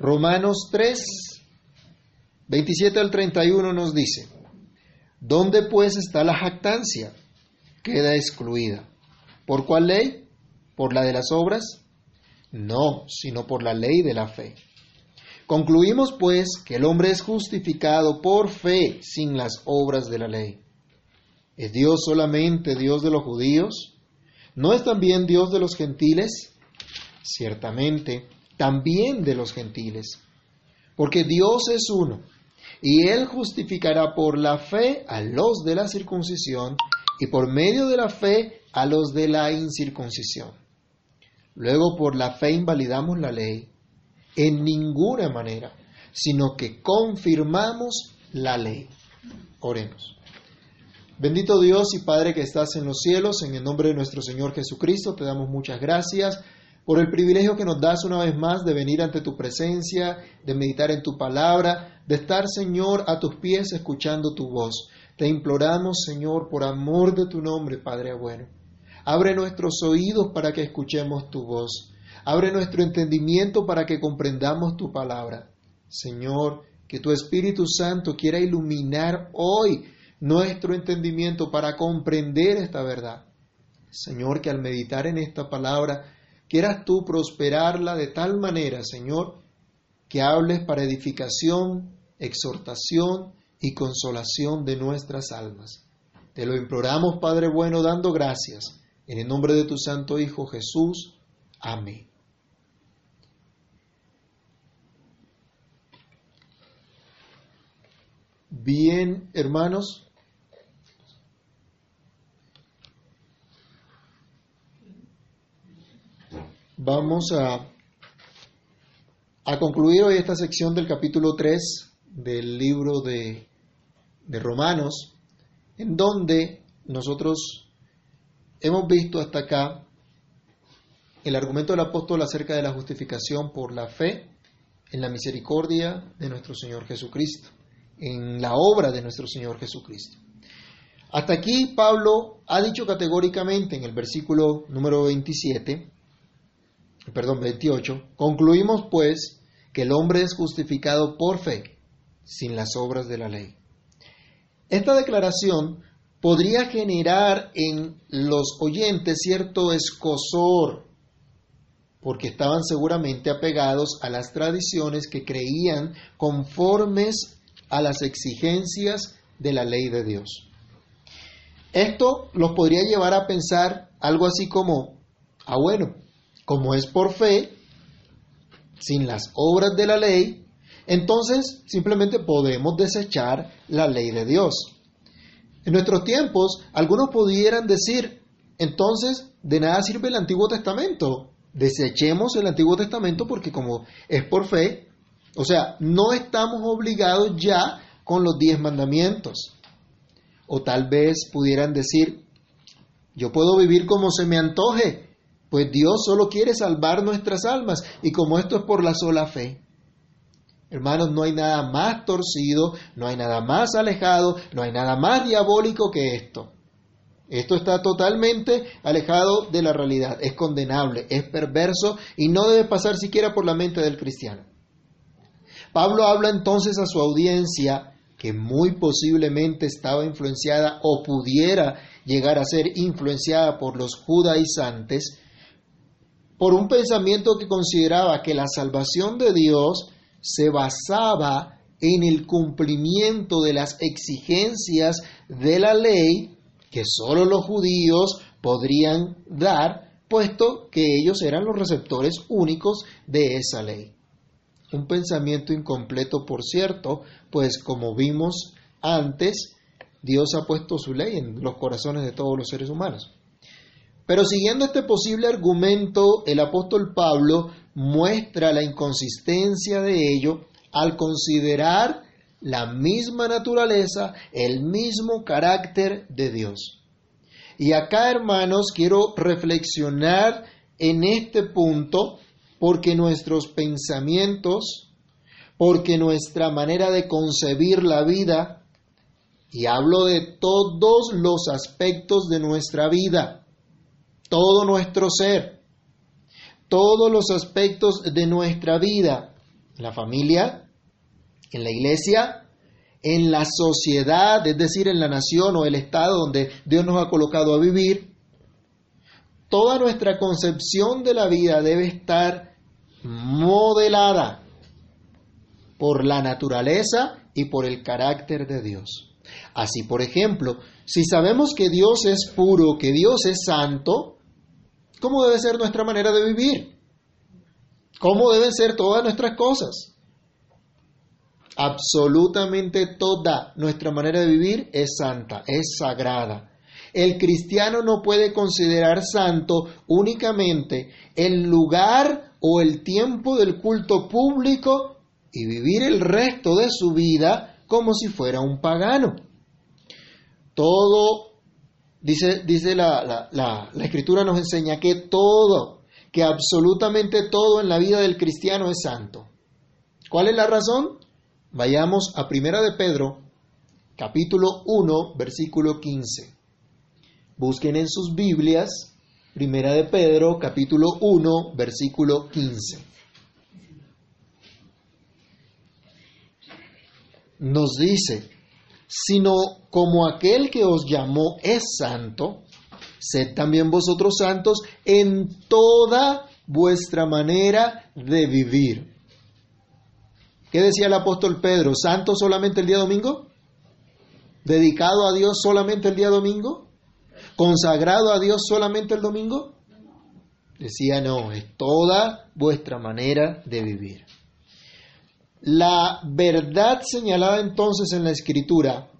Romanos 3, 27 al 31 nos dice, ¿dónde pues está la jactancia? Queda excluida. ¿Por cuál ley? ¿Por la de las obras? No, sino por la ley de la fe. Concluimos pues que el hombre es justificado por fe sin las obras de la ley. ¿Es Dios solamente Dios de los judíos? ¿No es también Dios de los gentiles? Ciertamente, también de los gentiles. Porque Dios es uno, y Él justificará por la fe a los de la circuncisión y por medio de la fe a los de la incircuncisión. Luego por la fe invalidamos la ley en ninguna manera, sino que confirmamos la ley. Oremos. Bendito Dios y Padre que estás en los cielos, en el nombre de nuestro Señor Jesucristo, te damos muchas gracias por el privilegio que nos das una vez más de venir ante tu presencia, de meditar en tu palabra, de estar, Señor, a tus pies escuchando tu voz. Te imploramos, Señor, por amor de tu nombre, Padre bueno. Abre nuestros oídos para que escuchemos tu voz. Abre nuestro entendimiento para que comprendamos tu palabra. Señor, que tu Espíritu Santo quiera iluminar hoy nuestro entendimiento para comprender esta verdad. Señor, que al meditar en esta palabra, quieras tú prosperarla de tal manera, Señor, que hables para edificación, exhortación y consolación de nuestras almas. Te lo imploramos, Padre bueno, dando gracias. En el nombre de tu Santo Hijo Jesús. Amén. Bien, hermanos, vamos a, a, concluir hoy esta sección del capítulo 3 del libro de, de Romanos, en donde nosotros hemos visto hasta acá el argumento del apóstol acerca de la justificación por la fe en la misericordia de nuestro Señor Jesucristo en la obra de nuestro Señor Jesucristo. Hasta aquí Pablo ha dicho categóricamente en el versículo número 27, perdón, 28, concluimos pues que el hombre es justificado por fe, sin las obras de la ley. Esta declaración podría generar en los oyentes cierto escosor, porque estaban seguramente apegados a las tradiciones que creían conformes a las exigencias de la ley de Dios. Esto los podría llevar a pensar algo así como, ah bueno, como es por fe, sin las obras de la ley, entonces simplemente podemos desechar la ley de Dios. En nuestros tiempos, algunos pudieran decir, entonces, de nada sirve el Antiguo Testamento. Desechemos el Antiguo Testamento porque como es por fe, o sea, no estamos obligados ya con los diez mandamientos. O tal vez pudieran decir, yo puedo vivir como se me antoje, pues Dios solo quiere salvar nuestras almas y como esto es por la sola fe. Hermanos, no hay nada más torcido, no hay nada más alejado, no hay nada más diabólico que esto. Esto está totalmente alejado de la realidad, es condenable, es perverso y no debe pasar siquiera por la mente del cristiano. Pablo habla entonces a su audiencia que muy posiblemente estaba influenciada o pudiera llegar a ser influenciada por los judaizantes, por un pensamiento que consideraba que la salvación de Dios se basaba en el cumplimiento de las exigencias de la ley que sólo los judíos podrían dar, puesto que ellos eran los receptores únicos de esa ley. Un pensamiento incompleto, por cierto, pues como vimos antes, Dios ha puesto su ley en los corazones de todos los seres humanos. Pero siguiendo este posible argumento, el apóstol Pablo muestra la inconsistencia de ello al considerar la misma naturaleza, el mismo carácter de Dios. Y acá, hermanos, quiero reflexionar en este punto porque nuestros pensamientos, porque nuestra manera de concebir la vida, y hablo de todos los aspectos de nuestra vida, todo nuestro ser, todos los aspectos de nuestra vida en la familia, en la iglesia, en la sociedad, es decir, en la nación o el estado donde Dios nos ha colocado a vivir, toda nuestra concepción de la vida debe estar modelada por la naturaleza y por el carácter de Dios. Así, por ejemplo, si sabemos que Dios es puro, que Dios es santo, ¿cómo debe ser nuestra manera de vivir? ¿Cómo deben ser todas nuestras cosas? Absolutamente toda nuestra manera de vivir es santa, es sagrada. El cristiano no puede considerar santo únicamente el lugar o el tiempo del culto público y vivir el resto de su vida como si fuera un pagano. Todo, dice, dice la, la, la escritura nos enseña que todo, que absolutamente todo en la vida del cristiano es santo. ¿Cuál es la razón? Vayamos a Primera de Pedro, capítulo 1, versículo 15. Busquen en sus Biblias, Primera de Pedro, capítulo 1, versículo 15. Nos dice, sino como aquel que os llamó es santo, sed también vosotros santos en toda vuestra manera de vivir ¿Qué decía el apóstol Pedro? ¿Santo solamente el día domingo? ¿Dedicado a Dios solamente el día domingo? ¿Consagrado a Dios solamente el domingo? Decía, no, es toda vuestra manera de vivir. La verdad señalada entonces en la escritura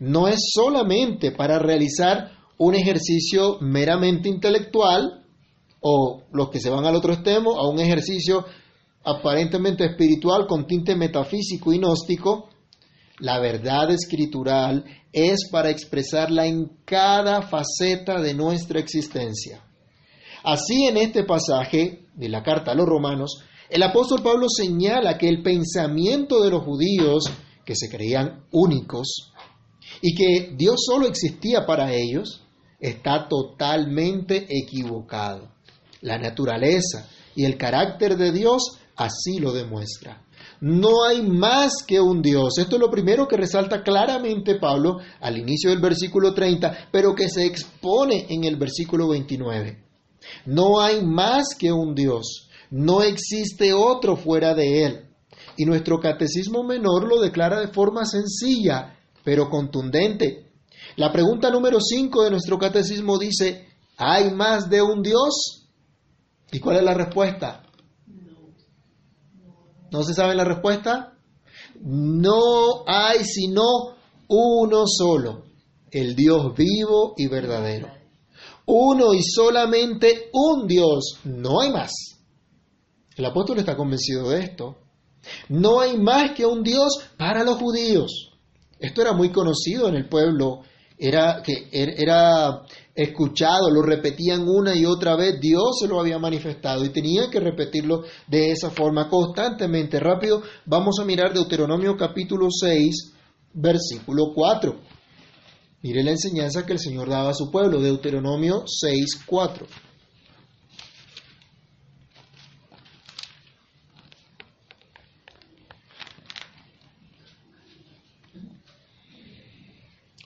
no es solamente para realizar un ejercicio meramente intelectual o los que se van al otro extremo a un ejercicio aparentemente espiritual con tinte metafísico y gnóstico, la verdad escritural es para expresarla en cada faceta de nuestra existencia. Así en este pasaje de la carta a los romanos, el apóstol Pablo señala que el pensamiento de los judíos, que se creían únicos, y que Dios solo existía para ellos, está totalmente equivocado. La naturaleza y el carácter de Dios así lo demuestra. No hay más que un Dios. Esto es lo primero que resalta claramente Pablo al inicio del versículo 30, pero que se expone en el versículo 29. No hay más que un Dios. No existe otro fuera de Él. Y nuestro catecismo menor lo declara de forma sencilla, pero contundente. La pregunta número 5 de nuestro catecismo dice, ¿hay más de un Dios? ¿Y cuál es la respuesta? ¿No se sabe la respuesta? No hay sino uno solo, el Dios vivo y verdadero. Uno y solamente un Dios, no hay más. El apóstol está convencido de esto. No hay más que un Dios para los judíos. Esto era muy conocido en el pueblo, era, que er, escuchado, lo repetían una y otra vez, Dios se lo había manifestado y tenía que repetirlo de esa forma constantemente. Rápido, vamos a mirar Deuteronomio capítulo 6, versículo 4. Mire la enseñanza que el Señor daba a su pueblo, Deuteronomio 6, 4.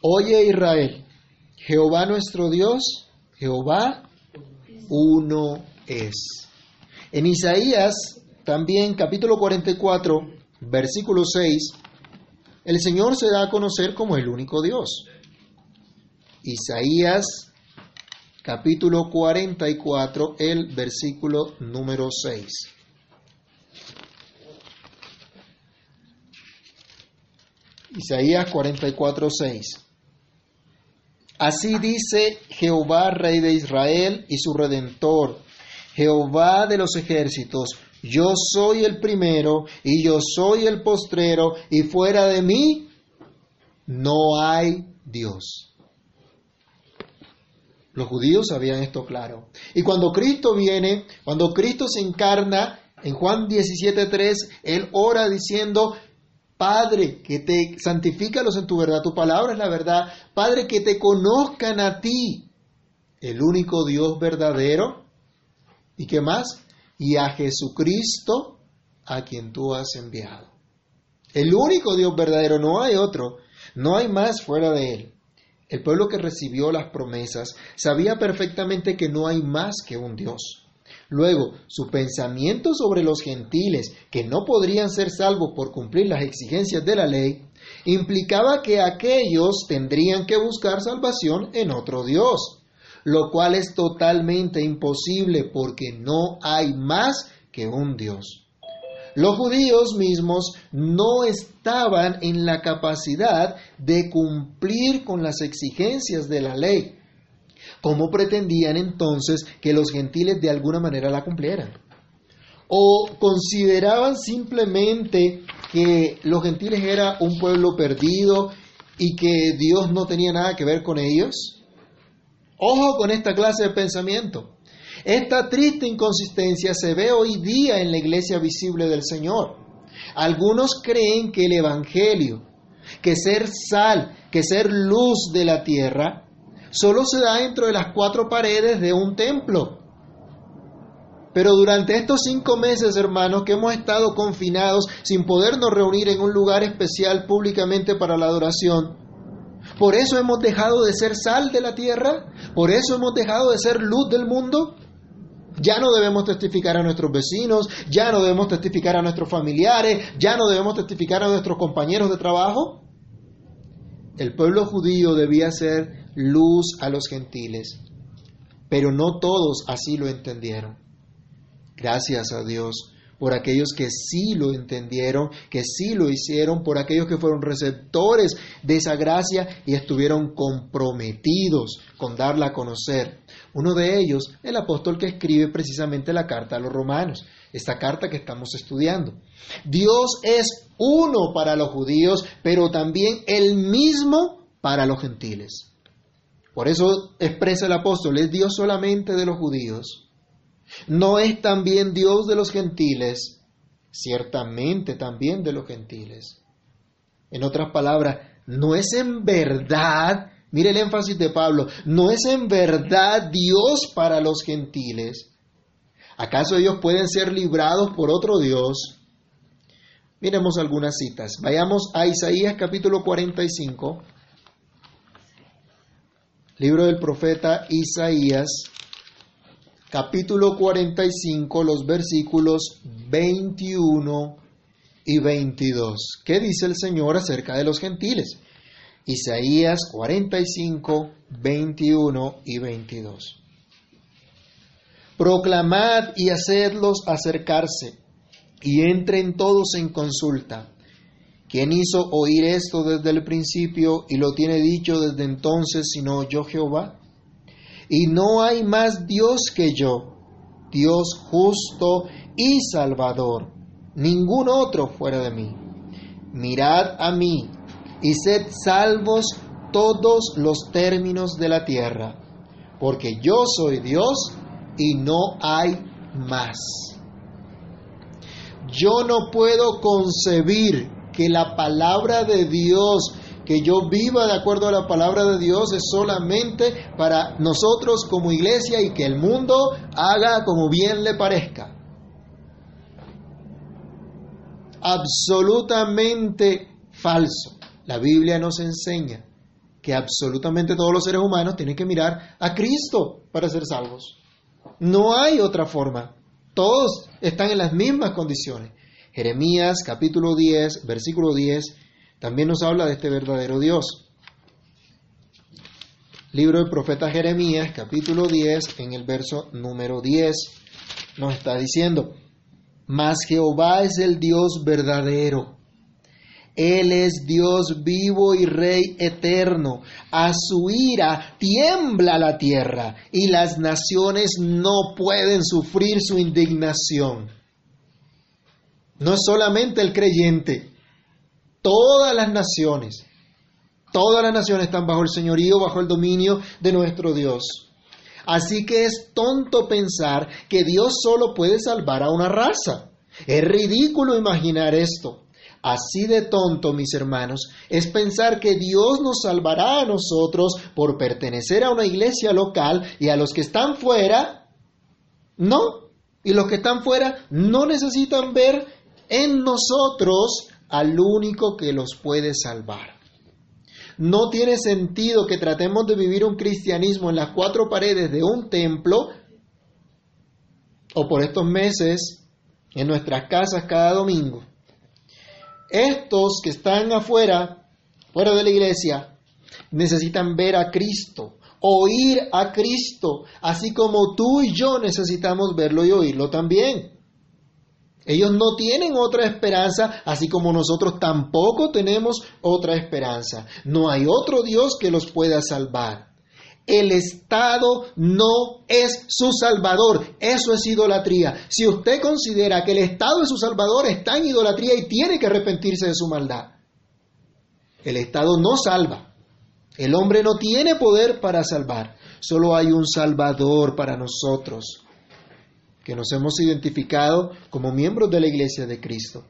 Oye Israel, Jehová nuestro Dios, Jehová uno es. En Isaías, también capítulo 44, versículo 6, el Señor se da a conocer como el único Dios. Isaías capítulo 44, el versículo número 6. Isaías 44, 6. Así dice Jehová, Rey de Israel y su Redentor, Jehová de los ejércitos, yo soy el primero y yo soy el postrero, y fuera de mí no hay Dios. Los judíos sabían esto claro. Y cuando Cristo viene, cuando Cristo se encarna, en Juan 17.3, Él ora diciendo, Padre, que te santifícalos en tu verdad, tu palabra es la verdad. Padre, que te conozcan a ti, el único Dios verdadero. ¿Y qué más? Y a Jesucristo, a quien tú has enviado. El único Dios verdadero, no hay otro, no hay más fuera de él. El pueblo que recibió las promesas sabía perfectamente que no hay más que un Dios. Luego, su pensamiento sobre los gentiles, que no podrían ser salvos por cumplir las exigencias de la ley, implicaba que aquellos tendrían que buscar salvación en otro Dios, lo cual es totalmente imposible porque no hay más que un Dios. Los judíos mismos no estaban en la capacidad de cumplir con las exigencias de la ley. ¿Cómo pretendían entonces que los gentiles de alguna manera la cumplieran? ¿O consideraban simplemente que los gentiles era un pueblo perdido y que Dios no tenía nada que ver con ellos? Ojo con esta clase de pensamiento. Esta triste inconsistencia se ve hoy día en la iglesia visible del Señor. Algunos creen que el Evangelio, que ser sal, que ser luz de la tierra, solo se da dentro de las cuatro paredes de un templo. Pero durante estos cinco meses, hermanos, que hemos estado confinados sin podernos reunir en un lugar especial públicamente para la adoración, por eso hemos dejado de ser sal de la tierra, por eso hemos dejado de ser luz del mundo. Ya no debemos testificar a nuestros vecinos, ya no debemos testificar a nuestros familiares, ya no debemos testificar a nuestros compañeros de trabajo. El pueblo judío debía ser luz a los gentiles, pero no todos así lo entendieron. Gracias a Dios por aquellos que sí lo entendieron, que sí lo hicieron, por aquellos que fueron receptores de esa gracia y estuvieron comprometidos con darla a conocer. Uno de ellos, el apóstol que escribe precisamente la carta a los romanos, esta carta que estamos estudiando. Dios es uno para los judíos, pero también el mismo para los gentiles. Por eso expresa el apóstol, es Dios solamente de los judíos. No es también Dios de los gentiles, ciertamente también de los gentiles. En otras palabras, no es en verdad Mire el énfasis de Pablo. ¿No es en verdad Dios para los gentiles? ¿Acaso ellos pueden ser librados por otro Dios? Miremos algunas citas. Vayamos a Isaías capítulo 45. Libro del profeta Isaías, capítulo 45, los versículos 21 y 22. ¿Qué dice el Señor acerca de los gentiles? Isaías 45, 21 y 22. Proclamad y hacedlos acercarse, y entren todos en consulta. ¿Quién hizo oír esto desde el principio y lo tiene dicho desde entonces sino yo Jehová? Y no hay más Dios que yo, Dios justo y salvador, ningún otro fuera de mí. Mirad a mí y sed salvos todos los términos de la tierra, porque yo soy Dios y no hay más. Yo no puedo concebir que la palabra de Dios, que yo viva de acuerdo a la palabra de Dios, es solamente para nosotros como iglesia y que el mundo haga como bien le parezca. Absolutamente falso. La Biblia nos enseña que absolutamente todos los seres humanos tienen que mirar a Cristo para ser salvos. No hay otra forma. Todos están en las mismas condiciones. Jeremías capítulo 10, versículo 10, también nos habla de este verdadero Dios. Libro del profeta Jeremías capítulo 10, en el verso número 10, nos está diciendo, mas Jehová es el Dios verdadero él es Dios vivo y Rey eterno. A su ira tiembla la tierra y las naciones no pueden sufrir su indignación. No es solamente el creyente, todas las naciones, todas las naciones están bajo el señorío, bajo el dominio de nuestro Dios. Así que es tonto pensar que Dios solo puede salvar a una raza. Es ridículo imaginar esto. Así de tonto, mis hermanos, es pensar que Dios nos salvará a nosotros por pertenecer a una iglesia local y a los que están fuera, no. Y los que están fuera no necesitan ver en nosotros al único que los puede salvar. No tiene sentido que tratemos de vivir un cristianismo en las cuatro paredes de un templo o por estos meses en nuestras casas cada domingo. Estos que están afuera, fuera de la iglesia, necesitan ver a Cristo, oír a Cristo, así como tú y yo necesitamos verlo y oírlo también. Ellos no tienen otra esperanza, así como nosotros tampoco tenemos otra esperanza. No hay otro Dios que los pueda salvar. El Estado no es su salvador. Eso es idolatría. Si usted considera que el Estado es su salvador, está en idolatría y tiene que arrepentirse de su maldad. El Estado no salva. El hombre no tiene poder para salvar. Solo hay un salvador para nosotros, que nos hemos identificado como miembros de la Iglesia de Cristo.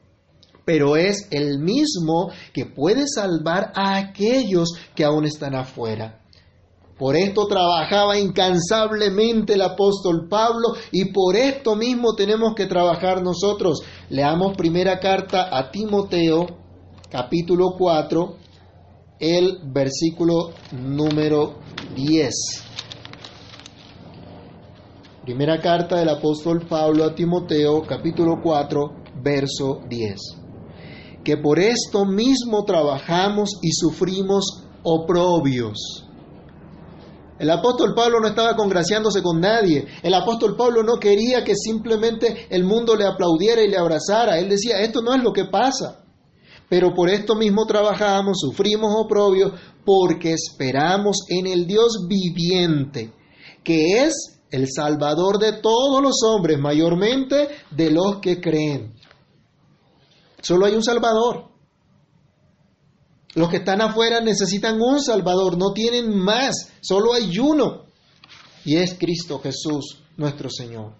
Pero es el mismo que puede salvar a aquellos que aún están afuera. Por esto trabajaba incansablemente el apóstol Pablo y por esto mismo tenemos que trabajar nosotros. Leamos primera carta a Timoteo, capítulo 4, el versículo número 10. Primera carta del apóstol Pablo a Timoteo, capítulo 4, verso 10. Que por esto mismo trabajamos y sufrimos oprobios. El apóstol Pablo no estaba congraciándose con nadie. El apóstol Pablo no quería que simplemente el mundo le aplaudiera y le abrazara. Él decía, esto no es lo que pasa. Pero por esto mismo trabajamos, sufrimos oprobios, porque esperamos en el Dios viviente, que es el Salvador de todos los hombres, mayormente de los que creen. Solo hay un Salvador. Los que están afuera necesitan un Salvador, no tienen más, solo hay uno. Y es Cristo Jesús, nuestro Señor.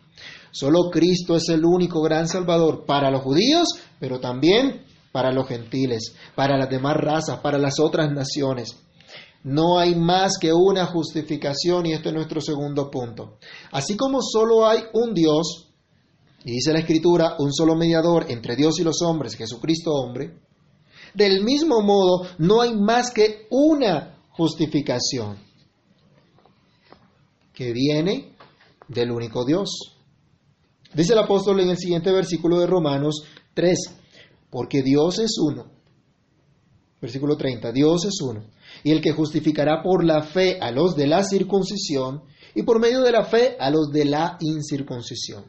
Solo Cristo es el único gran Salvador para los judíos, pero también para los gentiles, para las demás razas, para las otras naciones. No hay más que una justificación y este es nuestro segundo punto. Así como solo hay un Dios, y dice la Escritura, un solo mediador entre Dios y los hombres, Jesucristo hombre, del mismo modo no hay más que una justificación que viene del único Dios. Dice el apóstol en el siguiente versículo de Romanos 3, porque Dios es uno. Versículo 30, Dios es uno y el que justificará por la fe a los de la circuncisión y por medio de la fe a los de la incircuncisión.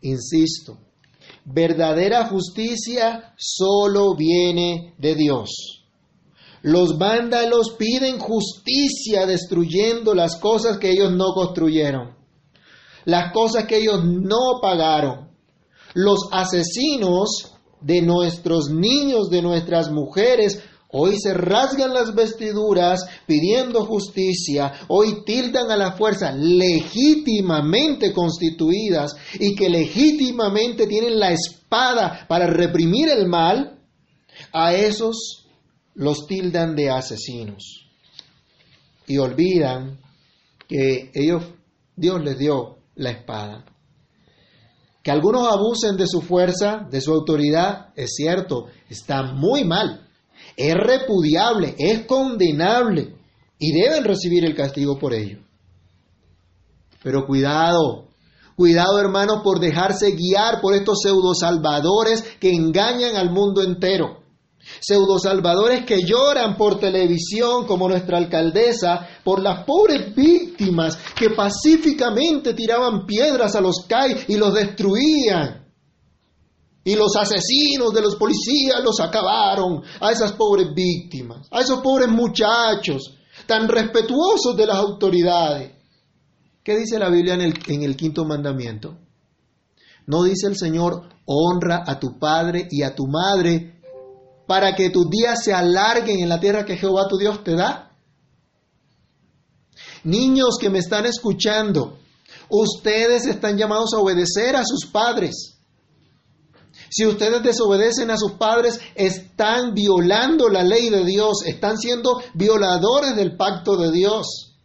Insisto, verdadera justicia solo viene de Dios. Los vándalos piden justicia destruyendo las cosas que ellos no construyeron, las cosas que ellos no pagaron. Los asesinos de nuestros niños, de nuestras mujeres, Hoy se rasgan las vestiduras pidiendo justicia, hoy tildan a la fuerza legítimamente constituidas y que legítimamente tienen la espada para reprimir el mal, a esos los tildan de asesinos. Y olvidan que ellos, Dios les dio la espada. Que algunos abusen de su fuerza, de su autoridad, es cierto, está muy mal es repudiable, es condenable y deben recibir el castigo por ello. Pero cuidado, cuidado hermanos por dejarse guiar por estos pseudo salvadores que engañan al mundo entero. Pseudo salvadores que lloran por televisión como nuestra alcaldesa por las pobres víctimas que pacíficamente tiraban piedras a los CAI y los destruían. Y los asesinos de los policías los acabaron a esas pobres víctimas, a esos pobres muchachos tan respetuosos de las autoridades. ¿Qué dice la Biblia en el, en el quinto mandamiento? ¿No dice el Señor, honra a tu padre y a tu madre para que tus días se alarguen en la tierra que Jehová tu Dios te da? Niños que me están escuchando, ustedes están llamados a obedecer a sus padres. Si ustedes desobedecen a sus padres, están violando la ley de Dios, están siendo violadores del pacto de Dios.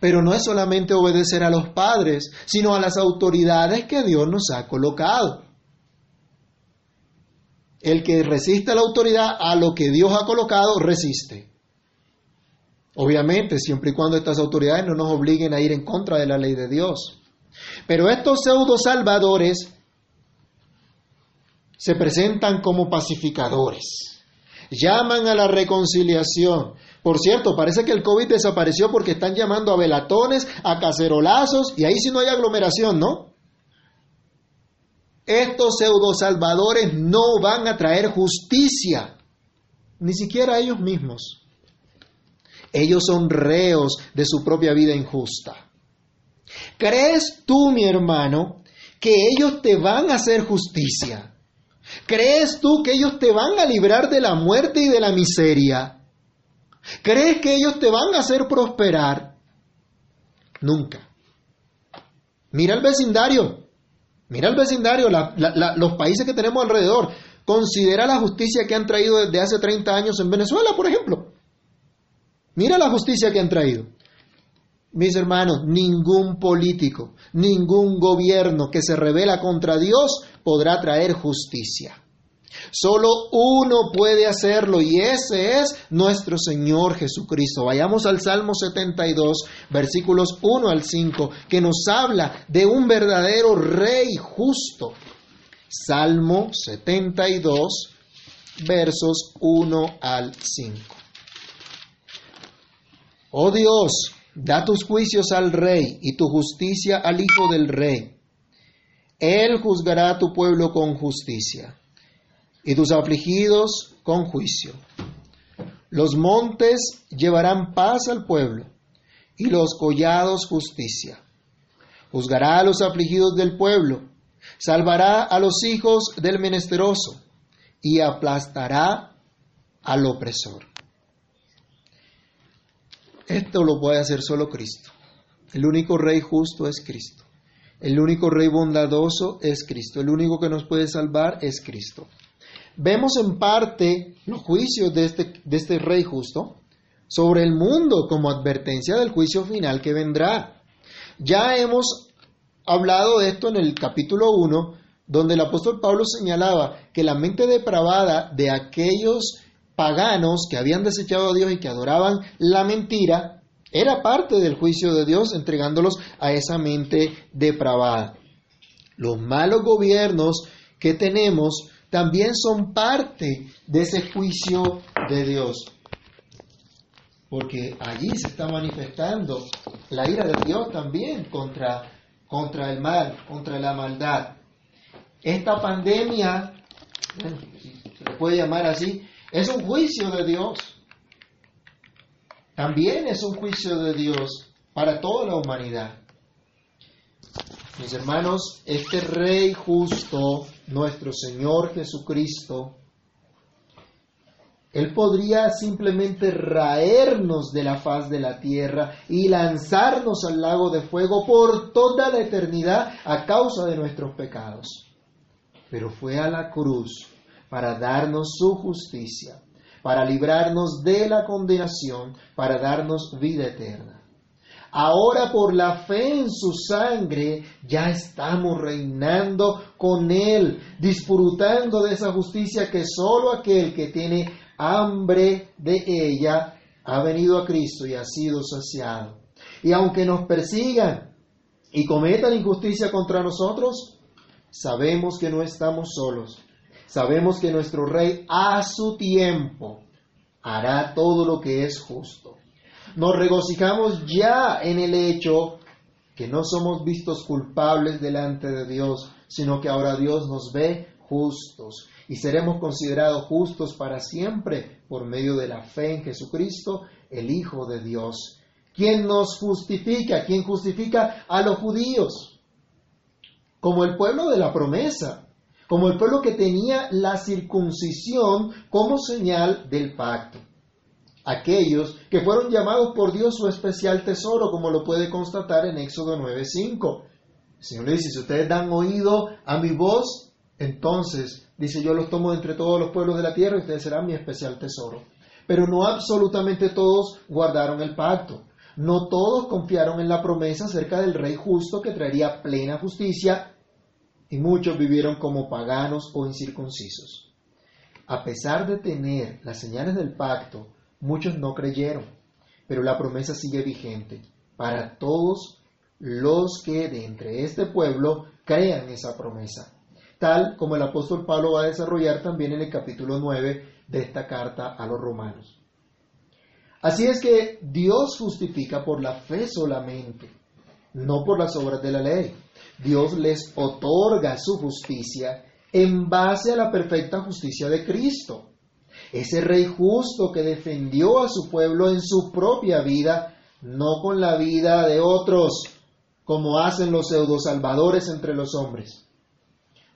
Pero no es solamente obedecer a los padres, sino a las autoridades que Dios nos ha colocado. El que resiste a la autoridad, a lo que Dios ha colocado, resiste. Obviamente, siempre y cuando estas autoridades no nos obliguen a ir en contra de la ley de Dios. Pero estos pseudo salvadores se presentan como pacificadores, llaman a la reconciliación. Por cierto, parece que el COVID desapareció porque están llamando a velatones, a cacerolazos, y ahí sí no hay aglomeración, ¿no? Estos pseudo salvadores no van a traer justicia, ni siquiera ellos mismos. Ellos son reos de su propia vida injusta. ¿Crees tú, mi hermano, que ellos te van a hacer justicia? ¿Crees tú que ellos te van a librar de la muerte y de la miseria? ¿Crees que ellos te van a hacer prosperar? Nunca. Mira el vecindario, mira el vecindario, los países que tenemos alrededor. Considera la justicia que han traído desde hace 30 años en Venezuela, por ejemplo. Mira la justicia que han traído. Mis hermanos, ningún político, ningún gobierno que se revela contra Dios podrá traer justicia. Solo uno puede hacerlo y ese es nuestro Señor Jesucristo. Vayamos al Salmo 72, versículos 1 al 5, que nos habla de un verdadero rey justo. Salmo 72, versos 1 al 5. Oh Dios, Da tus juicios al rey y tu justicia al hijo del rey. Él juzgará a tu pueblo con justicia y tus afligidos con juicio. Los montes llevarán paz al pueblo y los collados justicia. Juzgará a los afligidos del pueblo, salvará a los hijos del menesteroso y aplastará al opresor. Esto lo puede hacer solo Cristo. El único rey justo es Cristo. El único rey bondadoso es Cristo. El único que nos puede salvar es Cristo. Vemos en parte los juicios de este, de este rey justo sobre el mundo como advertencia del juicio final que vendrá. Ya hemos hablado de esto en el capítulo 1, donde el apóstol Pablo señalaba que la mente depravada de aquellos paganos que habían desechado a Dios y que adoraban la mentira, era parte del juicio de Dios entregándolos a esa mente depravada. Los malos gobiernos que tenemos también son parte de ese juicio de Dios. Porque allí se está manifestando la ira de Dios también contra, contra el mal, contra la maldad. Esta pandemia, se le puede llamar así, es un juicio de Dios. También es un juicio de Dios para toda la humanidad. Mis hermanos, este Rey justo, nuestro Señor Jesucristo, Él podría simplemente raernos de la faz de la tierra y lanzarnos al lago de fuego por toda la eternidad a causa de nuestros pecados. Pero fue a la cruz para darnos su justicia, para librarnos de la condenación, para darnos vida eterna. Ahora por la fe en su sangre ya estamos reinando con Él, disfrutando de esa justicia que solo aquel que tiene hambre de ella ha venido a Cristo y ha sido saciado. Y aunque nos persigan y cometan injusticia contra nosotros, sabemos que no estamos solos, Sabemos que nuestro Rey a su tiempo hará todo lo que es justo. Nos regocijamos ya en el hecho que no somos vistos culpables delante de Dios, sino que ahora Dios nos ve justos y seremos considerados justos para siempre por medio de la fe en Jesucristo, el Hijo de Dios. ¿Quién nos justifica? ¿Quién justifica a los judíos? Como el pueblo de la promesa como el pueblo que tenía la circuncisión como señal del pacto. Aquellos que fueron llamados por Dios su especial tesoro, como lo puede constatar en Éxodo 9:5. El Señor le dice, si ustedes dan oído a mi voz, entonces, dice, yo los tomo entre todos los pueblos de la tierra y ustedes serán mi especial tesoro. Pero no absolutamente todos guardaron el pacto. No todos confiaron en la promesa acerca del rey justo que traería plena justicia y muchos vivieron como paganos o incircuncisos. a pesar de tener las señales del pacto, muchos no creyeron, pero la promesa sigue vigente para todos los que de entre este pueblo crean esa promesa, tal como el apóstol Pablo va a desarrollar también en el capítulo 9 de esta carta a los romanos. Así es que Dios justifica por la fe solamente, no por las obras de la ley. Dios les otorga su justicia en base a la perfecta justicia de Cristo. Ese rey justo que defendió a su pueblo en su propia vida, no con la vida de otros, como hacen los pseudo-salvadores entre los hombres.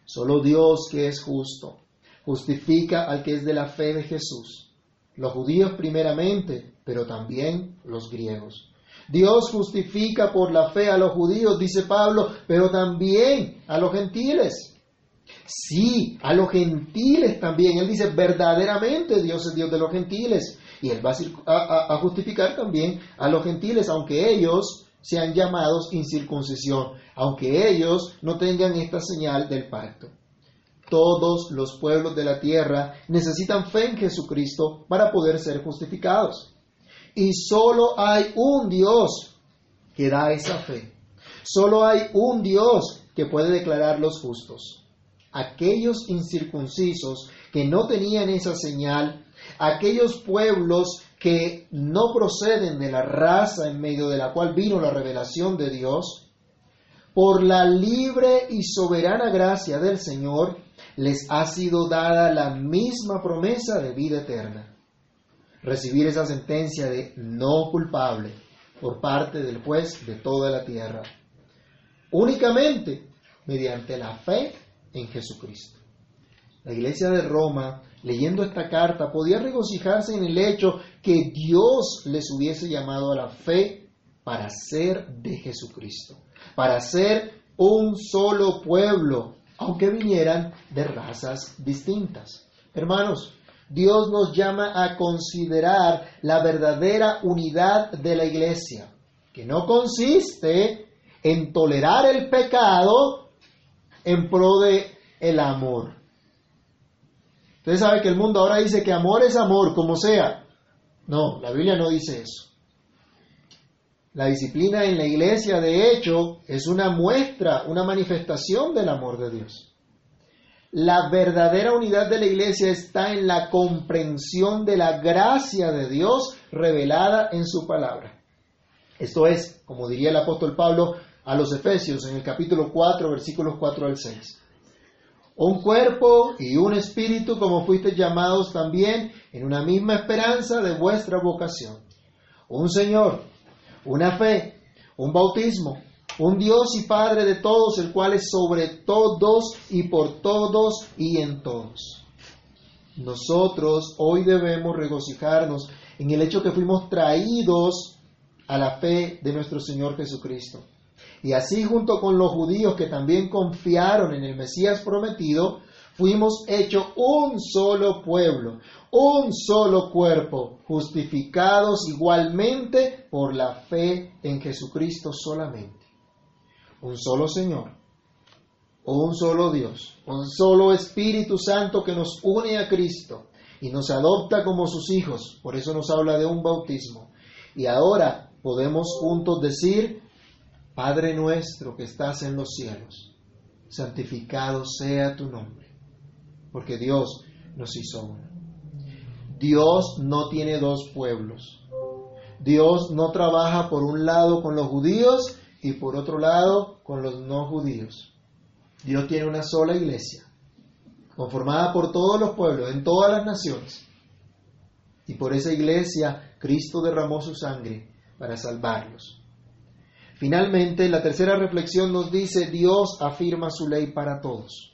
Solo Dios que es justo justifica al que es de la fe de Jesús. Los judíos primeramente, pero también los griegos. Dios justifica por la fe a los judíos, dice Pablo, pero también a los gentiles. Sí, a los gentiles también. Él dice, verdaderamente Dios es Dios de los gentiles. Y Él va a, justificar también a los gentiles, aunque ellos sean llamados incircuncisión, aunque ellos no tengan esta señal del pacto. Todos los pueblos de la tierra necesitan fe en Jesucristo para poder ser justificados. Y solo hay un Dios que da esa fe. Solo hay un Dios que puede declararlos justos. Aquellos incircuncisos que no tenían esa señal, aquellos pueblos que no proceden de la raza en medio de la cual vino la revelación de Dios, por la libre y soberana gracia del Señor, les ha sido dada la misma promesa de vida eterna. Recibir esa sentencia de no culpable por parte del juez de toda la tierra. Únicamente mediante la fe en Jesucristo. La iglesia de Roma, leyendo esta carta, podía regocijarse en el hecho que Dios les hubiese llamado a la fe para ser de Jesucristo, para ser un solo pueblo, aunque vinieran de razas distintas. Hermanos, Dios nos llama a considerar la verdadera unidad de la iglesia, que no consiste en tolerar el pecado en pro de el amor. Usted sabe que el mundo ahora dice que amor es amor, como sea. No, la Biblia no dice eso. La disciplina en la iglesia, de hecho, es una muestra, una manifestación del amor de Dios. La verdadera unidad de la iglesia está en la comprensión de la gracia de Dios revelada en su palabra. Esto es, como diría el apóstol Pablo a los Efesios en el capítulo 4, versículos 4 al 6. Un cuerpo y un espíritu como fuisteis llamados también en una misma esperanza de vuestra vocación. Un Señor, una fe, un bautismo, un Dios y Padre de todos, el cual es sobre todos y por todos y en todos. Nosotros hoy debemos regocijarnos en el hecho que fuimos traídos a la fe de nuestro Señor Jesucristo. Y así junto con los judíos que también confiaron en el Mesías prometido, fuimos hechos un solo pueblo, un solo cuerpo, justificados igualmente por la fe en Jesucristo solamente. Un solo Señor, un solo Dios, un solo Espíritu Santo que nos une a Cristo y nos adopta como sus hijos. Por eso nos habla de un bautismo. Y ahora podemos juntos decir, Padre nuestro que estás en los cielos, santificado sea tu nombre porque Dios nos hizo uno. Dios no tiene dos pueblos. Dios no trabaja por un lado con los judíos y por otro lado con los no judíos. Dios tiene una sola iglesia, conformada por todos los pueblos, en todas las naciones. Y por esa iglesia Cristo derramó su sangre para salvarlos. Finalmente, la tercera reflexión nos dice, Dios afirma su ley para todos.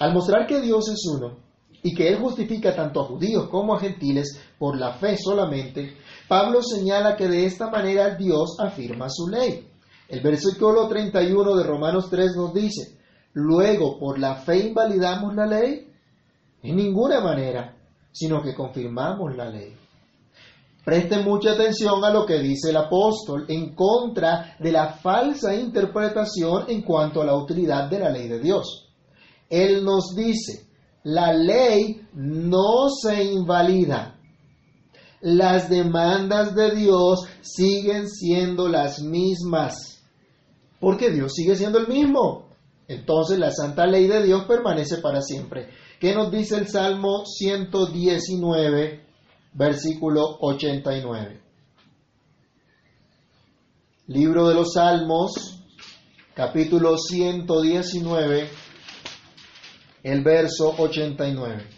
Al mostrar que Dios es uno y que Él justifica tanto a judíos como a gentiles por la fe solamente, Pablo señala que de esta manera Dios afirma su ley. El versículo 31 de Romanos 3 nos dice, luego por la fe invalidamos la ley? En ninguna manera, sino que confirmamos la ley. Presten mucha atención a lo que dice el apóstol en contra de la falsa interpretación en cuanto a la utilidad de la ley de Dios. Él nos dice, la ley no se invalida. Las demandas de Dios siguen siendo las mismas. Porque Dios sigue siendo el mismo. Entonces la santa ley de Dios permanece para siempre. ¿Qué nos dice el Salmo 119, versículo 89? Libro de los Salmos, capítulo 119, el verso 89.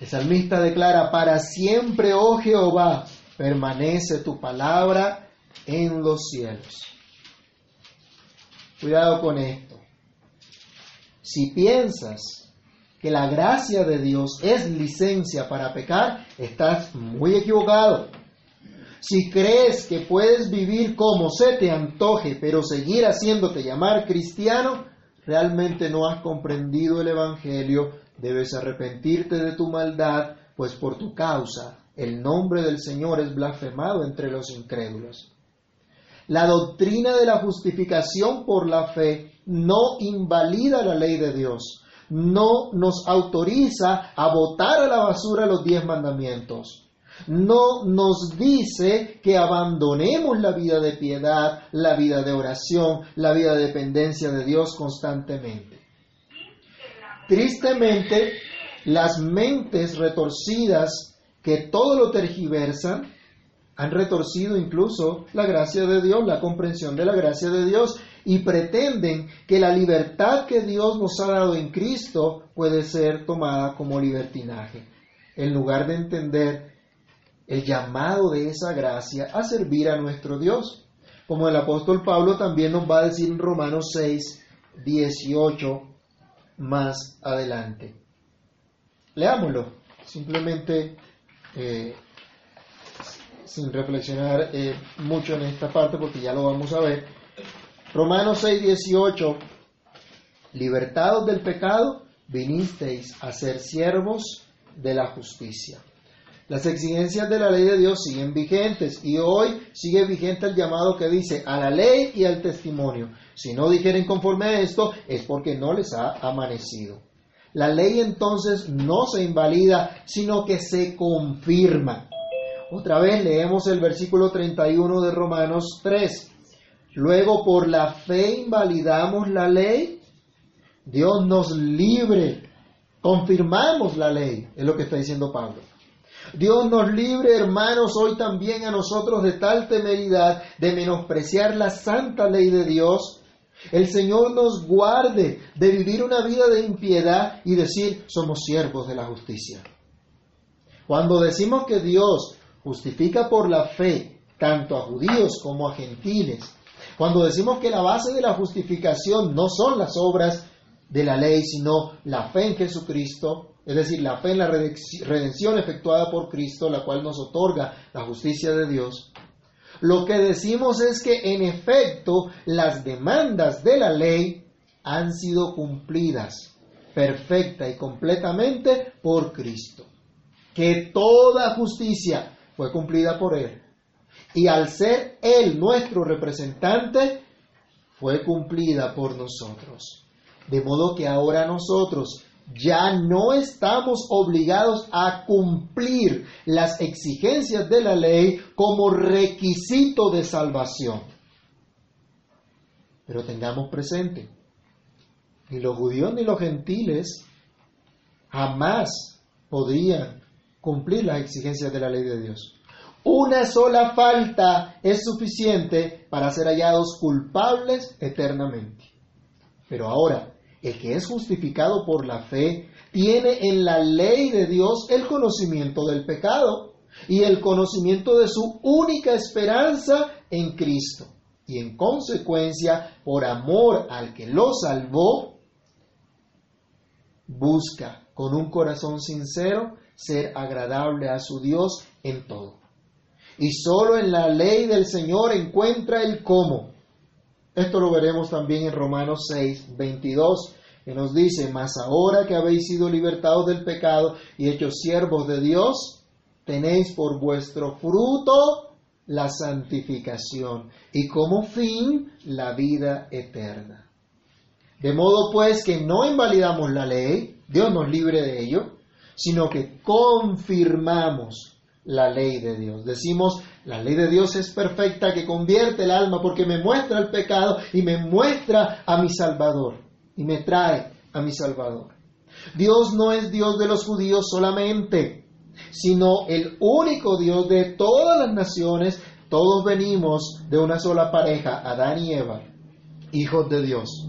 El salmista declara, para siempre, oh Jehová, permanece tu palabra en los cielos. Cuidado con esto. Si piensas que la gracia de Dios es licencia para pecar, estás muy equivocado. Si crees que puedes vivir como se te antoje, pero seguir haciéndote llamar cristiano, realmente no has comprendido el Evangelio, debes arrepentirte de tu maldad, pues por tu causa el nombre del Señor es blasfemado entre los incrédulos. La doctrina de la justificación por la fe no invalida la ley de Dios, no nos autoriza a botar a la basura los diez mandamientos no nos dice que abandonemos la vida de piedad, la vida de oración, la vida de dependencia de Dios constantemente. Tristemente, las mentes retorcidas que todo lo tergiversan han retorcido incluso la gracia de Dios, la comprensión de la gracia de Dios y pretenden que la libertad que Dios nos ha dado en Cristo puede ser tomada como libertinaje, en lugar de entender el llamado de esa gracia a servir a nuestro Dios. Como el apóstol Pablo también nos va a decir en Romanos 6, 18 más adelante. Leámoslo, simplemente eh, sin reflexionar eh, mucho en esta parte porque ya lo vamos a ver. Romanos 6, 18, libertados del pecado, vinisteis a ser siervos de la justicia. Las exigencias de la ley de Dios siguen vigentes y hoy sigue vigente el llamado que dice a la ley y al testimonio. Si no dijeren conforme a esto es porque no les ha amanecido. La ley entonces no se invalida, sino que se confirma. Otra vez leemos el versículo 31 de Romanos 3. Luego por la fe invalidamos la ley. Dios nos libre. Confirmamos la ley, es lo que está diciendo Pablo. Dios nos libre, hermanos, hoy también a nosotros de tal temeridad, de menospreciar la santa ley de Dios. El Señor nos guarde de vivir una vida de impiedad y decir somos siervos de la justicia. Cuando decimos que Dios justifica por la fe tanto a judíos como a gentiles, cuando decimos que la base de la justificación no son las obras de la ley, sino la fe en Jesucristo, es decir, la fe en la redención efectuada por Cristo, la cual nos otorga la justicia de Dios, lo que decimos es que en efecto las demandas de la ley han sido cumplidas perfecta y completamente por Cristo. Que toda justicia fue cumplida por Él. Y al ser Él nuestro representante, fue cumplida por nosotros. De modo que ahora nosotros, ya no estamos obligados a cumplir las exigencias de la ley como requisito de salvación. Pero tengamos presente, ni los judíos ni los gentiles jamás podrían cumplir las exigencias de la ley de Dios. Una sola falta es suficiente para ser hallados culpables eternamente. Pero ahora, el que es justificado por la fe tiene en la ley de Dios el conocimiento del pecado y el conocimiento de su única esperanza en Cristo. Y en consecuencia, por amor al que lo salvó, busca con un corazón sincero ser agradable a su Dios en todo. Y solo en la ley del Señor encuentra el cómo. Esto lo veremos también en Romanos 6, 22, que nos dice, mas ahora que habéis sido libertados del pecado y hechos siervos de Dios, tenéis por vuestro fruto la santificación y como fin la vida eterna. De modo pues que no invalidamos la ley, Dios nos libre de ello, sino que confirmamos la ley de Dios. Decimos, la ley de Dios es perfecta que convierte el alma porque me muestra el pecado y me muestra a mi Salvador y me trae a mi Salvador. Dios no es Dios de los judíos solamente, sino el único Dios de todas las naciones. Todos venimos de una sola pareja, Adán y Eva, hijos de Dios.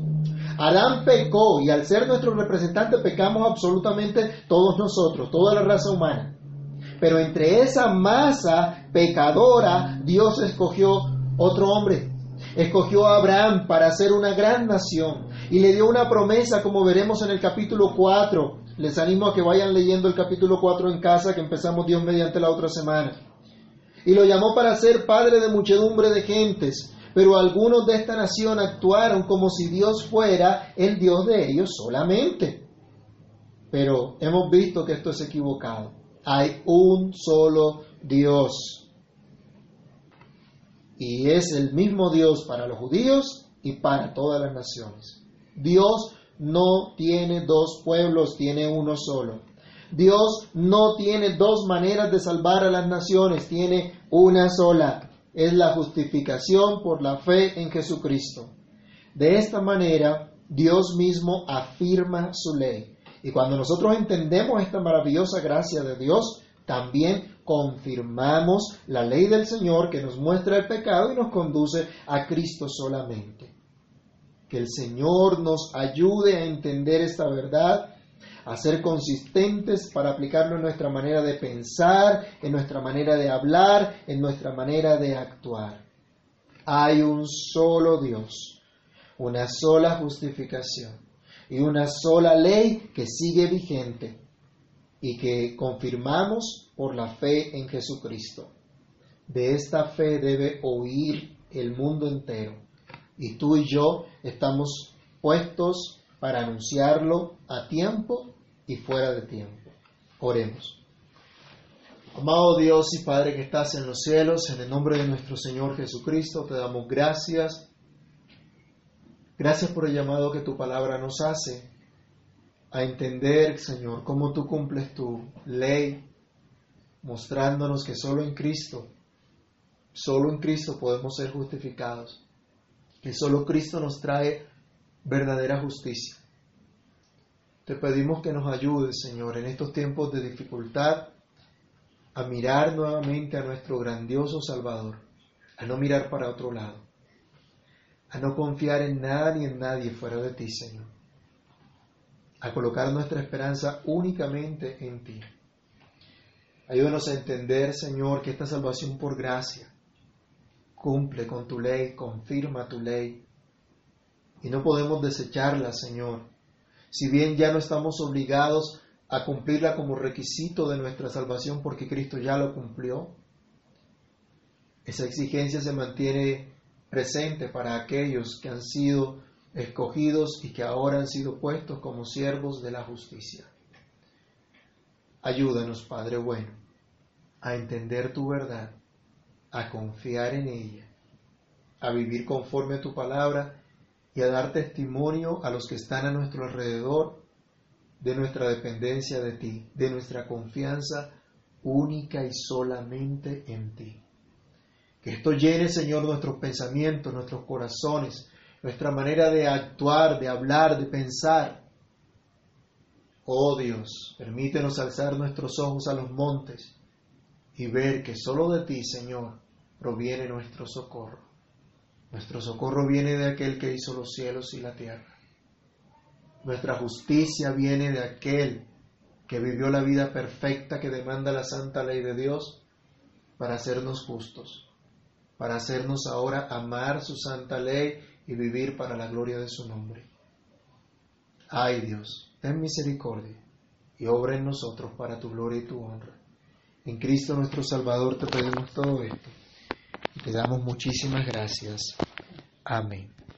Adán pecó y al ser nuestro representante pecamos absolutamente todos nosotros, toda la raza humana. Pero entre esa masa pecadora, Dios escogió otro hombre. Escogió a Abraham para ser una gran nación y le dio una promesa, como veremos en el capítulo 4. Les animo a que vayan leyendo el capítulo 4 en casa, que empezamos Dios mediante la otra semana. Y lo llamó para ser padre de muchedumbre de gentes, pero algunos de esta nación actuaron como si Dios fuera el Dios de ellos solamente. Pero hemos visto que esto es equivocado. Hay un solo Dios. Y es el mismo Dios para los judíos y para todas las naciones. Dios no tiene dos pueblos, tiene uno solo. Dios no tiene dos maneras de salvar a las naciones, tiene una sola es la justificación por la fe en Jesucristo. De esta manera, Dios mismo afirma su ley. Y cuando nosotros entendemos esta maravillosa gracia de Dios, también confirmamos la ley del Señor que nos muestra el pecado y nos conduce a Cristo solamente. Que el Señor nos ayude a entender esta verdad a ser consistentes para aplicarlo en nuestra manera de pensar, en nuestra manera de hablar, en nuestra manera de actuar. Hay un solo Dios, una sola justificación y una sola ley que sigue vigente y que confirmamos por la fe en Jesucristo. De esta fe debe oír el mundo entero y tú y yo estamos puestos para anunciarlo a tiempo y fuera de tiempo. Oremos. Amado Dios y Padre que estás en los cielos, en el nombre de nuestro Señor Jesucristo, te damos gracias. Gracias por el llamado que tu palabra nos hace a entender, Señor, cómo tú cumples tu ley, mostrándonos que solo en Cristo, solo en Cristo podemos ser justificados, que solo Cristo nos trae verdadera justicia. Te pedimos que nos ayudes, Señor, en estos tiempos de dificultad, a mirar nuevamente a nuestro grandioso Salvador, a no mirar para otro lado, a no confiar en nada ni en nadie fuera de ti, Señor, a colocar nuestra esperanza únicamente en ti. Ayúdanos a entender, Señor, que esta salvación por gracia cumple con tu ley, confirma tu ley, y no podemos desecharla, Señor, si bien ya no estamos obligados a cumplirla como requisito de nuestra salvación porque Cristo ya lo cumplió, esa exigencia se mantiene presente para aquellos que han sido escogidos y que ahora han sido puestos como siervos de la justicia. Ayúdanos, Padre bueno, a entender tu verdad, a confiar en ella, a vivir conforme a tu palabra y a dar testimonio a los que están a nuestro alrededor de nuestra dependencia de ti, de nuestra confianza única y solamente en ti. Que esto llene, Señor, nuestros pensamientos, nuestros corazones, nuestra manera de actuar, de hablar, de pensar. Oh Dios, permítenos alzar nuestros ojos a los montes y ver que solo de ti, Señor, proviene nuestro socorro. Nuestro socorro viene de aquel que hizo los cielos y la tierra. Nuestra justicia viene de aquel que vivió la vida perfecta que demanda la santa ley de Dios para hacernos justos, para hacernos ahora amar su santa ley y vivir para la gloria de su nombre. Ay Dios, ten misericordia y obra en nosotros para tu gloria y tu honra. En Cristo nuestro Salvador te pedimos todo esto te damos muchísimas gracias. Amén.